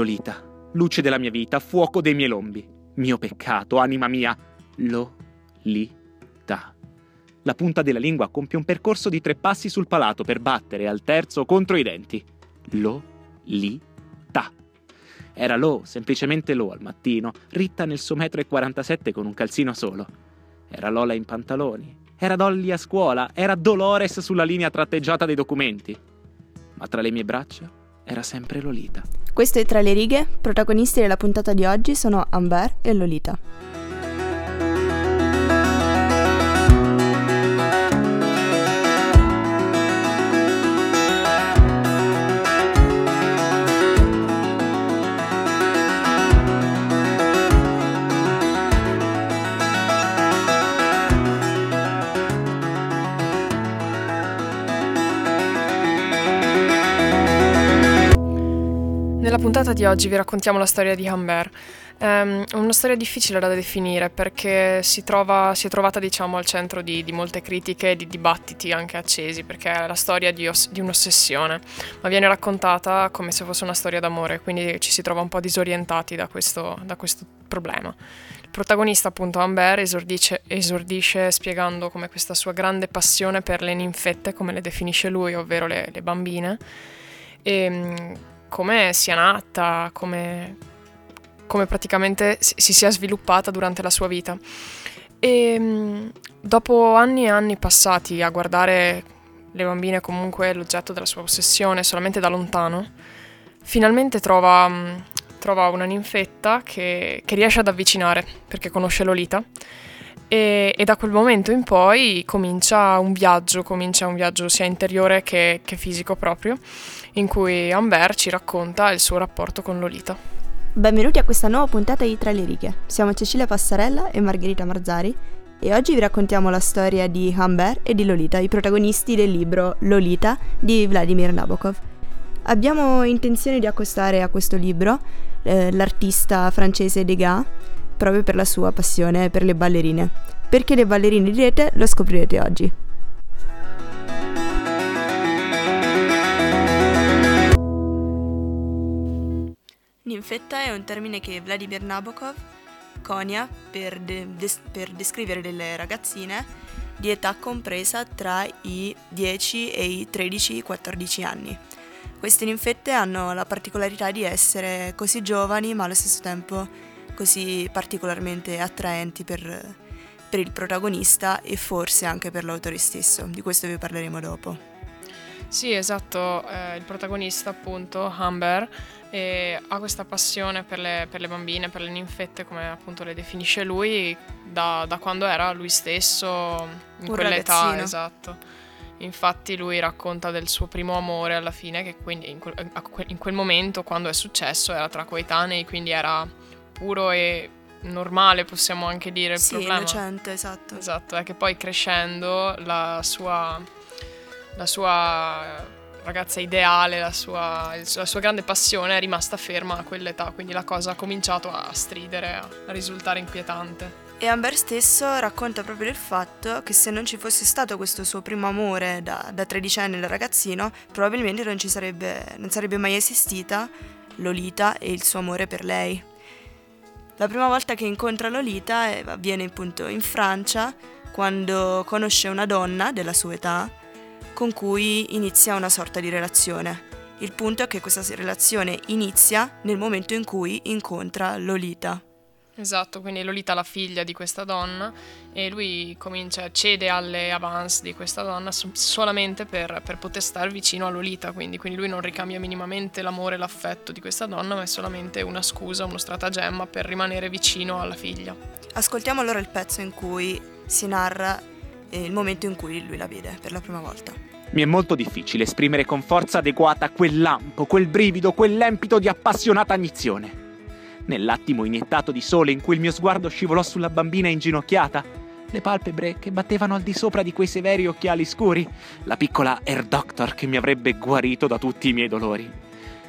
Lolita, luce della mia vita, fuoco dei miei lombi, mio peccato, anima mia, Lo-li-ta. La punta della lingua compie un percorso di tre passi sul palato per battere al terzo contro i denti. Lo-li-ta. Era Lo, semplicemente Lo al mattino, ritta nel suo metro e 47 con un calzino solo. Era Lola in pantaloni. Era Dolly a scuola. Era Dolores sulla linea tratteggiata dei documenti. Ma tra le mie braccia era sempre Lolita. Questo è Tra le righe. Protagonisti della puntata di oggi sono Amber e Lolita. Puntata di oggi vi raccontiamo la storia di Humbert. Um, è una storia difficile da definire perché si, trova, si è trovata diciamo, al centro di, di, molte critiche e di dibattiti anche accesi perché è la storia di, os- di, un'ossessione, ma viene raccontata come se fosse una storia d'amore, quindi ci si trova un po' disorientati da questo, da questo problema. Il protagonista, appunto, Humbert, esordisce, esordisce, spiegando come questa sua grande passione per le ninfette, come le definisce lui, ovvero le, le bambine, e ehm, come sia nata, come, come praticamente si sia sviluppata durante la sua vita. E mm, dopo anni e anni passati a guardare le bambine comunque l'oggetto della sua ossessione solamente da lontano, finalmente trova, mm, trova una ninfetta che, che, riesce ad avvicinare perché conosce Lolita. E, e, da quel momento in poi comincia un viaggio, comincia un viaggio sia interiore che, che fisico proprio in cui Amber ci racconta il suo rapporto con Lolita. Benvenuti a questa nuova puntata di Tra le righe. Siamo Cecilia Passarella e Margherita Marzari e oggi vi raccontiamo la storia di Amber e di Lolita, i protagonisti del libro Lolita di Vladimir Nabokov. Abbiamo intenzione di accostare a questo libro eh, l'artista francese Degas proprio per la sua passione per le ballerine. Perché le ballerine direte lo scoprirete oggi. Ninfetta è un termine che Vladimir Nabokov conia per, de- des- per descrivere delle ragazzine di età compresa tra i 10 e i 13-14 anni. Queste ninfette hanno la particolarità di essere così giovani ma allo stesso tempo così particolarmente attraenti per, per il protagonista e forse anche per l'autore stesso. Di questo vi parleremo dopo. Sì, esatto, eh, il protagonista appunto, Humber, e ha questa passione per le, per le, bambine, per le ninfette, come appunto le definisce lui, da, da quando era lui stesso in Un quell'età, ragazzino. esatto. Infatti lui racconta del suo primo amore alla fine, che quindi in quel, in quel momento, quando è successo, era tra coetanei, quindi era puro e normale, possiamo anche dire. Il sì, problema. innocente, esatto. Esatto, è che poi crescendo la sua, la sua ragazza ideale, la sua, la sua, grande passione è rimasta ferma a quell'età, quindi la cosa ha cominciato a stridere, a, a risultare inquietante. E Amber stesso racconta proprio del fatto che se non ci fosse stato questo suo primo amore da, da tredicenne da ragazzino, probabilmente non, sarebbe, non sarebbe mai esistita Lolita e il suo amore per lei. La prima volta che incontra Lolita avviene appunto in Francia, quando conosce una donna della sua età con cui inizia una sorta di relazione. Il punto è che questa relazione inizia nel momento in cui incontra Lolita. Esatto, quindi Lolita è la figlia di questa donna e lui comincia, cede alle avance di questa donna solamente per, per poter stare vicino a Lolita, quindi, quindi, lui non ricambia minimamente l'amore e l'affetto di questa donna, ma è solamente una scusa, uno stratagemma per rimanere vicino alla figlia. Ascoltiamo allora il pezzo in cui si narra il momento in cui lui la vede per la prima volta. Mi è molto difficile esprimere con forza adeguata quel lampo, quel brivido, quell'empito di appassionata agnizione. Nell'attimo iniettato di sole in cui il mio sguardo scivolò sulla bambina inginocchiata, le palpebre che battevano al di sopra di quei severi occhiali scuri, la piccola Air Doctor che mi avrebbe guarito da tutti i miei dolori.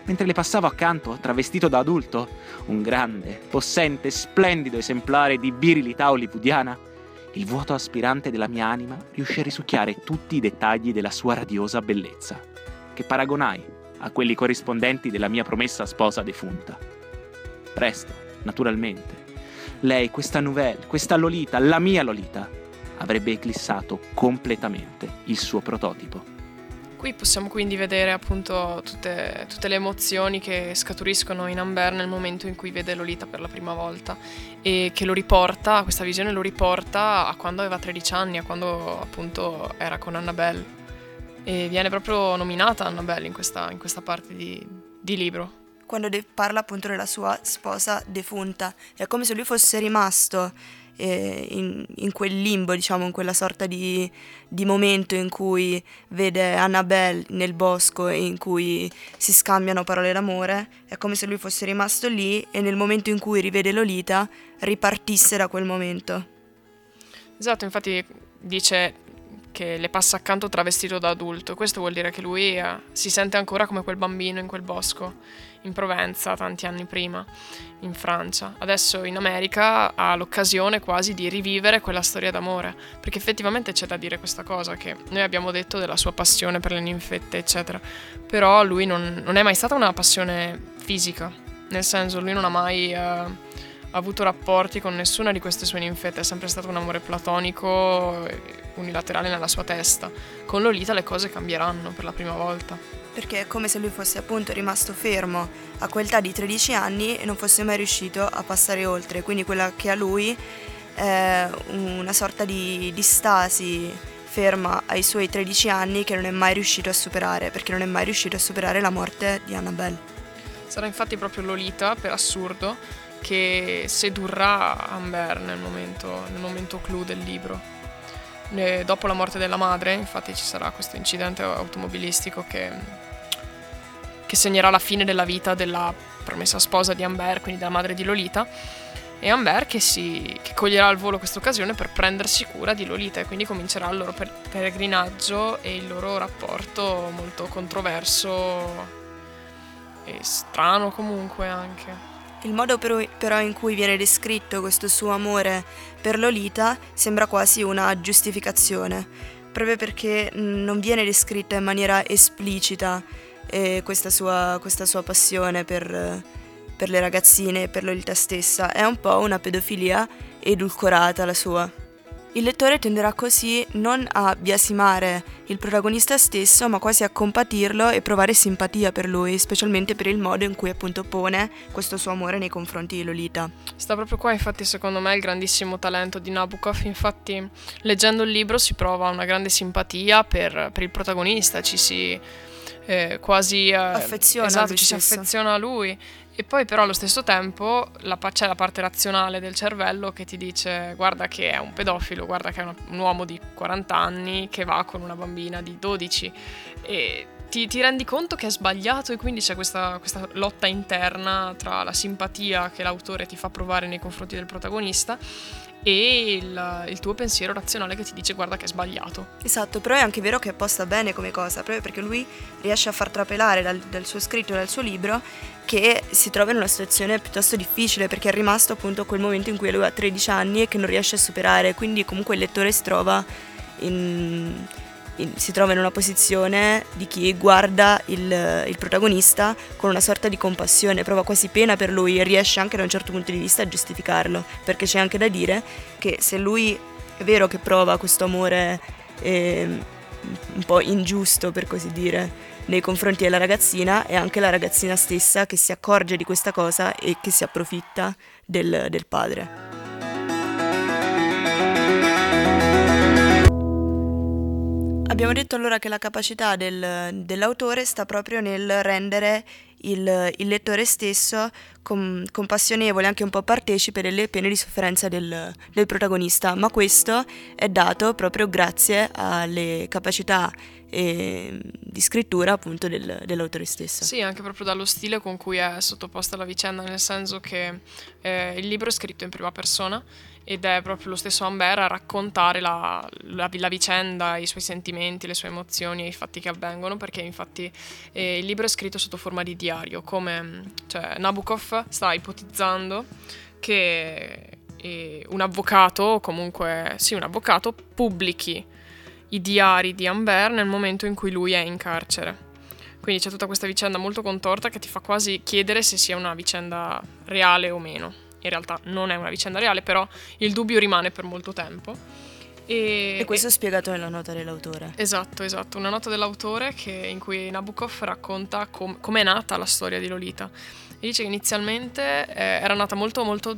Mentre le passavo accanto, travestito da adulto, un grande, possente, splendido esemplare di virilità hollywoodiana, il vuoto aspirante della mia anima riuscì a risucchiare tutti i dettagli della sua radiosa bellezza, che paragonai a quelli corrispondenti della mia promessa sposa defunta. Presto, naturalmente, lei, questa nouvelle, questa Lolita, la mia Lolita, avrebbe eclissato completamente il suo prototipo. Qui possiamo quindi vedere appunto tutte, tutte, le emozioni che scaturiscono in Amber nel momento in cui vede Lolita per la prima volta e che lo riporta, questa visione lo riporta a quando aveva 13 anni, a quando appunto era con Annabelle. E viene proprio nominata Annabelle in questa, in questa parte di, di libro quando parla appunto della sua sposa defunta. È come se lui fosse rimasto eh, in, in, quel limbo, diciamo, in quella sorta di, di, momento in cui vede Annabelle nel bosco e in cui si scambiano parole d'amore. È come se lui fosse rimasto lì e nel momento in cui rivede Lolita ripartisse da quel momento. Esatto, infatti dice che le passa accanto travestito da adulto. Questo vuol dire che lui eh, si sente ancora come quel bambino in quel bosco in Provenza tanti anni prima, in Francia. Adesso in America ha l'occasione quasi di rivivere quella storia d'amore, perché effettivamente c'è da dire questa cosa, che noi abbiamo detto della sua passione per le ninfette, eccetera, però lui non, non è mai stata una passione fisica, nel senso lui non ha mai... Uh, avuto rapporti con nessuna di queste sue ninfette, è sempre stato un amore platonico unilaterale nella sua testa. Con Lolita le cose cambieranno per la prima volta perché è come se lui fosse appunto rimasto fermo a quell'età di 13 anni e non fosse mai riuscito a passare oltre, quindi quella che a lui è una sorta di, di stasi ferma ai suoi 13 anni che non è mai riuscito a superare, perché non è mai riuscito a superare la morte di Annabelle. Sarà infatti proprio Lolita, per assurdo, che sedurrà Amber nel momento, nel momento clou del libro. E dopo la morte della madre, infatti, ci sarà questo incidente automobilistico che, che segnerà la fine della vita della promessa sposa di Amber, quindi della madre di Lolita. E Amber che, si, che coglierà al volo questa occasione per prendersi cura di Lolita e quindi comincerà il loro per- peregrinaggio e il loro rapporto molto controverso e strano comunque anche. Il modo però in cui viene descritto questo suo amore per Lolita sembra quasi una giustificazione, proprio perché non viene descritta in maniera esplicita eh, questa, sua, questa, sua, passione per, per le ragazzine e per Lolita stessa, è un po' una pedofilia edulcorata la sua. Il lettore tenderà così non a biasimare il protagonista stesso, ma quasi a compatirlo e provare simpatia per lui, specialmente per il modo in cui appunto pone questo suo amore nei confronti di Lolita. Sta proprio qua, infatti, secondo me, il grandissimo talento di Nabokov. Infatti, leggendo il libro si prova una grande simpatia per, per il protagonista, ci si eh, quasi eh, affeziona esatto, ci si affeziona a lui e poi però allo stesso tempo la, c'è la parte razionale del cervello che ti dice guarda che è un pedofilo, guarda che è un uomo di 40 anni che va con una bambina di 12 e ti, ti rendi conto che è sbagliato e quindi c'è questa, questa lotta interna tra la simpatia che l'autore ti fa provare nei confronti del protagonista e il, il, tuo pensiero razionale che ti dice guarda che è sbagliato. Esatto, però è anche vero che è posta bene come cosa, proprio perché lui riesce a far trapelare dal, dal suo scritto dal suo libro che si trova in una situazione piuttosto difficile perché è rimasto appunto quel momento in cui lui ha 13 anni e che non riesce a superare, quindi comunque il lettore si trova in si trova in una posizione di chi guarda il, il, protagonista con una sorta di compassione, prova quasi pena per lui e riesce anche da un certo punto di vista a giustificarlo, perché c'è anche da dire che se lui è vero che prova questo amore eh, un po' ingiusto per così dire nei confronti della ragazzina, è anche la ragazzina stessa che si accorge di questa cosa e che si approfitta del, del padre. Abbiamo detto allora che la capacità del, dell'autore sta proprio nel rendere il, il lettore stesso com, compassionevole, anche un po' partecipe delle pene di sofferenza del, del, protagonista, ma questo è dato proprio grazie alle capacità eh, di scrittura appunto del, dell'autore stesso. Sì, anche proprio dallo stile con cui è sottoposta la vicenda, nel senso che eh, il libro è scritto in prima persona ed è proprio lo stesso Amber a raccontare la, la, la, vicenda, i suoi sentimenti, le sue emozioni e i fatti che avvengono, perché infatti eh, il libro è scritto sotto forma di diario, come cioè, Nabokov sta ipotizzando che eh, un avvocato, o comunque sì, un avvocato, pubblichi i diari di Amber nel momento in cui lui è in carcere. Quindi c'è tutta questa vicenda molto contorta che ti fa quasi chiedere se sia una vicenda reale o meno. In realtà non è una vicenda reale, però il dubbio rimane per molto tempo. E, e questo è spiegato nella nota dell'autore. Esatto, esatto, una nota dell'autore che, in cui Nabokov racconta com- com'è nata la storia di Lolita. E dice che inizialmente eh, era nata molto molto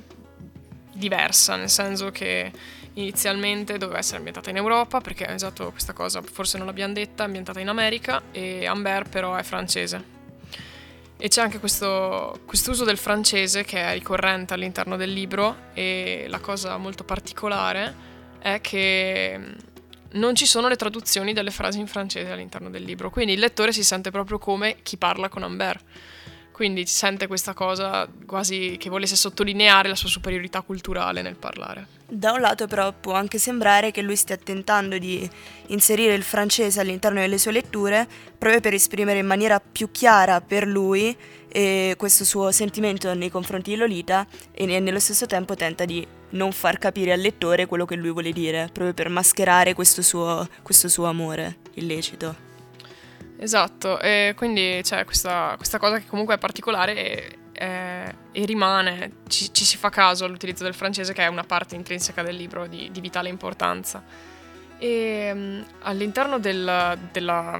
diversa, nel senso che inizialmente doveva essere ambientata in Europa, perché esatto questa cosa forse non l'abbiamo detta, ambientata in America e Amber però è francese. E c'è anche questo uso del francese che è ricorrente all'interno del libro e la cosa molto particolare è che non ci sono le traduzioni delle frasi in francese all'interno del libro, quindi il lettore si sente proprio come chi parla con Amber. Quindi sente questa cosa quasi che volesse sottolineare la sua superiorità culturale nel parlare. Da un lato però può anche sembrare che lui stia tentando di inserire il francese all'interno delle sue letture proprio per esprimere in maniera più chiara per lui eh, questo suo sentimento nei confronti di Lolita e nello stesso tempo tenta di non far capire al lettore quello che lui vuole dire, proprio per mascherare questo suo, questo suo amore illecito. Esatto, e quindi c'è questa, questa cosa che comunque è particolare e, e, e rimane, ci, ci, si fa caso all'utilizzo del francese che è una parte intrinseca del libro di, di vitale importanza. E um, all'interno del, della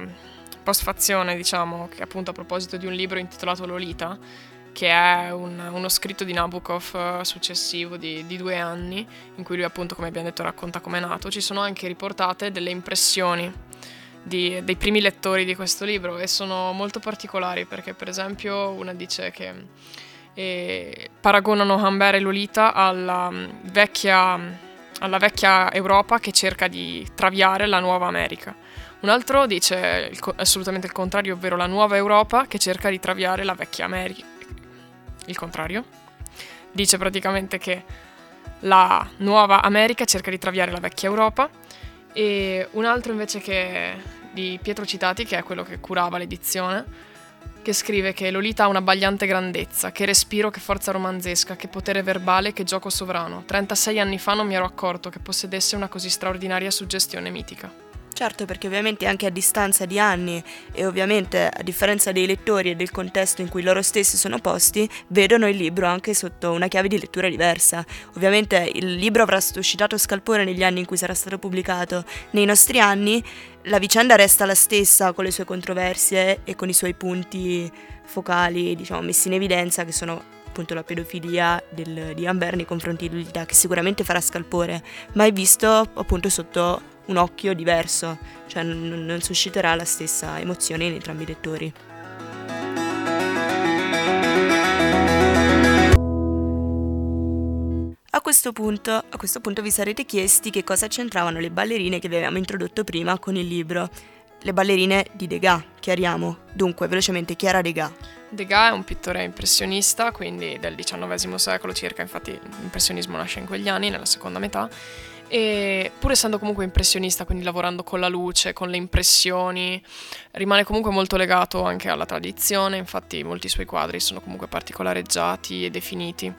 postfazione, diciamo, che appunto a proposito di un libro intitolato Lolita, che è un, uno scritto di Nabokov eh, successivo di, di, due anni, in cui lui appunto, come abbiamo detto, racconta come è nato, ci sono anche riportate delle impressioni di, dei primi lettori di questo libro e sono molto particolari perché per esempio una dice che eh, paragonano Humbert e Lolita alla mm, vecchia, alla vecchia Europa che cerca di traviare la nuova America. Un altro dice assolutamente il contrario, ovvero la nuova Europa che cerca di traviare la vecchia America. Il contrario. Dice praticamente che la nuova America cerca di traviare la vecchia Europa e un altro invece che di Pietro Citati, che è quello che curava l'edizione, che scrive che Lolita ha una bagliante grandezza, che respiro, che forza romanzesca, che potere verbale, che gioco sovrano. 36 anni fa non mi ero accorto che possedesse una così straordinaria suggestione mitica. Certo, perché ovviamente anche a distanza di anni e ovviamente a differenza dei lettori e del contesto in cui loro stessi sono posti, vedono il libro anche sotto una chiave di lettura diversa. Ovviamente il libro avrà suscitato scalpore negli anni in cui sarà stato pubblicato. Nei nostri anni la vicenda resta la stessa con le sue controversie e con i suoi punti focali, diciamo, messi in evidenza che sono appunto la pedofilia del, di Amber nei confronti di Lolita, che sicuramente farà scalpore, ma è visto appunto sotto un occhio diverso, cioè non, non susciterà la stessa emozione in entrambi i lettori. A questo, punto, a questo punto vi sarete chiesti che cosa c'entravano le ballerine che vi avevamo introdotto prima con il libro. Le ballerine di Degas, chiariamo. Dunque, velocemente, chi era Degas? Degas è un pittore impressionista, quindi del XIX secolo circa, infatti l'impressionismo nasce in quegli anni, nella seconda metà, e pur essendo comunque impressionista, quindi lavorando con la luce, con le impressioni, rimane comunque molto legato anche alla tradizione, infatti molti suoi quadri sono comunque particolareggiati e definiti.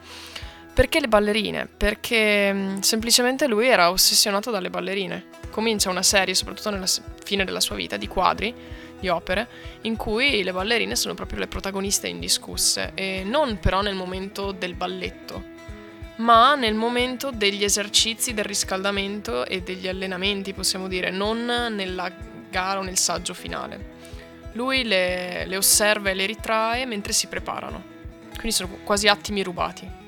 Perché le ballerine? Perché mm, semplicemente lui era ossessionato dalle ballerine. Comincia una serie, soprattutto nella fine della sua vita, di quadri, di opere, in cui le ballerine sono proprio le protagoniste indiscusse, e non però nel momento del balletto, ma nel momento degli esercizi, del riscaldamento e degli allenamenti, possiamo dire, non nella gara o nel saggio finale. Lui le, le osserva e le ritrae mentre si preparano, quindi sono quasi attimi rubati.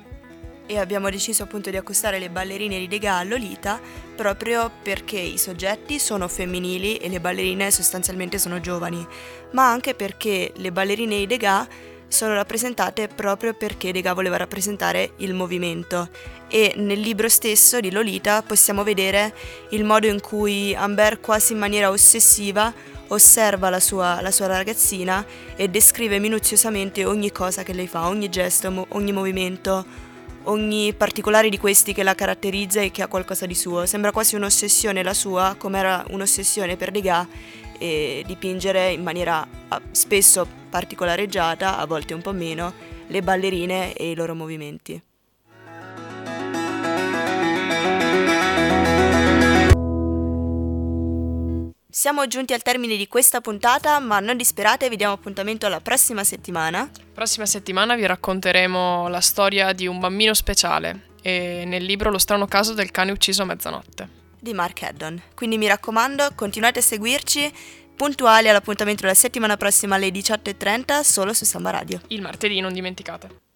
E abbiamo deciso appunto di accostare le ballerine di Degas a Lolita proprio perché i soggetti sono femminili e le ballerine sostanzialmente sono giovani, ma anche perché le ballerine di Degas sono rappresentate proprio perché Degas voleva rappresentare il movimento e nel libro stesso di Lolita possiamo vedere il modo in cui Amber quasi in maniera ossessiva osserva la sua, la sua ragazzina e descrive minuziosamente ogni cosa che lei fa, ogni gesto, ogni movimento, ogni particolare di questi che la caratterizza e che ha qualcosa di suo. Sembra quasi un'ossessione la sua, come era un'ossessione per Degas, e dipingere in maniera spesso particolareggiata, a volte un po' meno, le ballerine e i loro movimenti. Siamo giunti al termine di questa puntata, ma non disperate, vi diamo appuntamento alla prossima settimana. Prossima settimana vi racconteremo la storia di un bambino speciale e nel libro Lo strano caso del cane ucciso a mezzanotte. Di Mark Haddon. Quindi mi raccomando, continuate a seguirci puntuali all'appuntamento della settimana prossima alle 18.30 solo su Samba Radio. Il martedì, non dimenticate.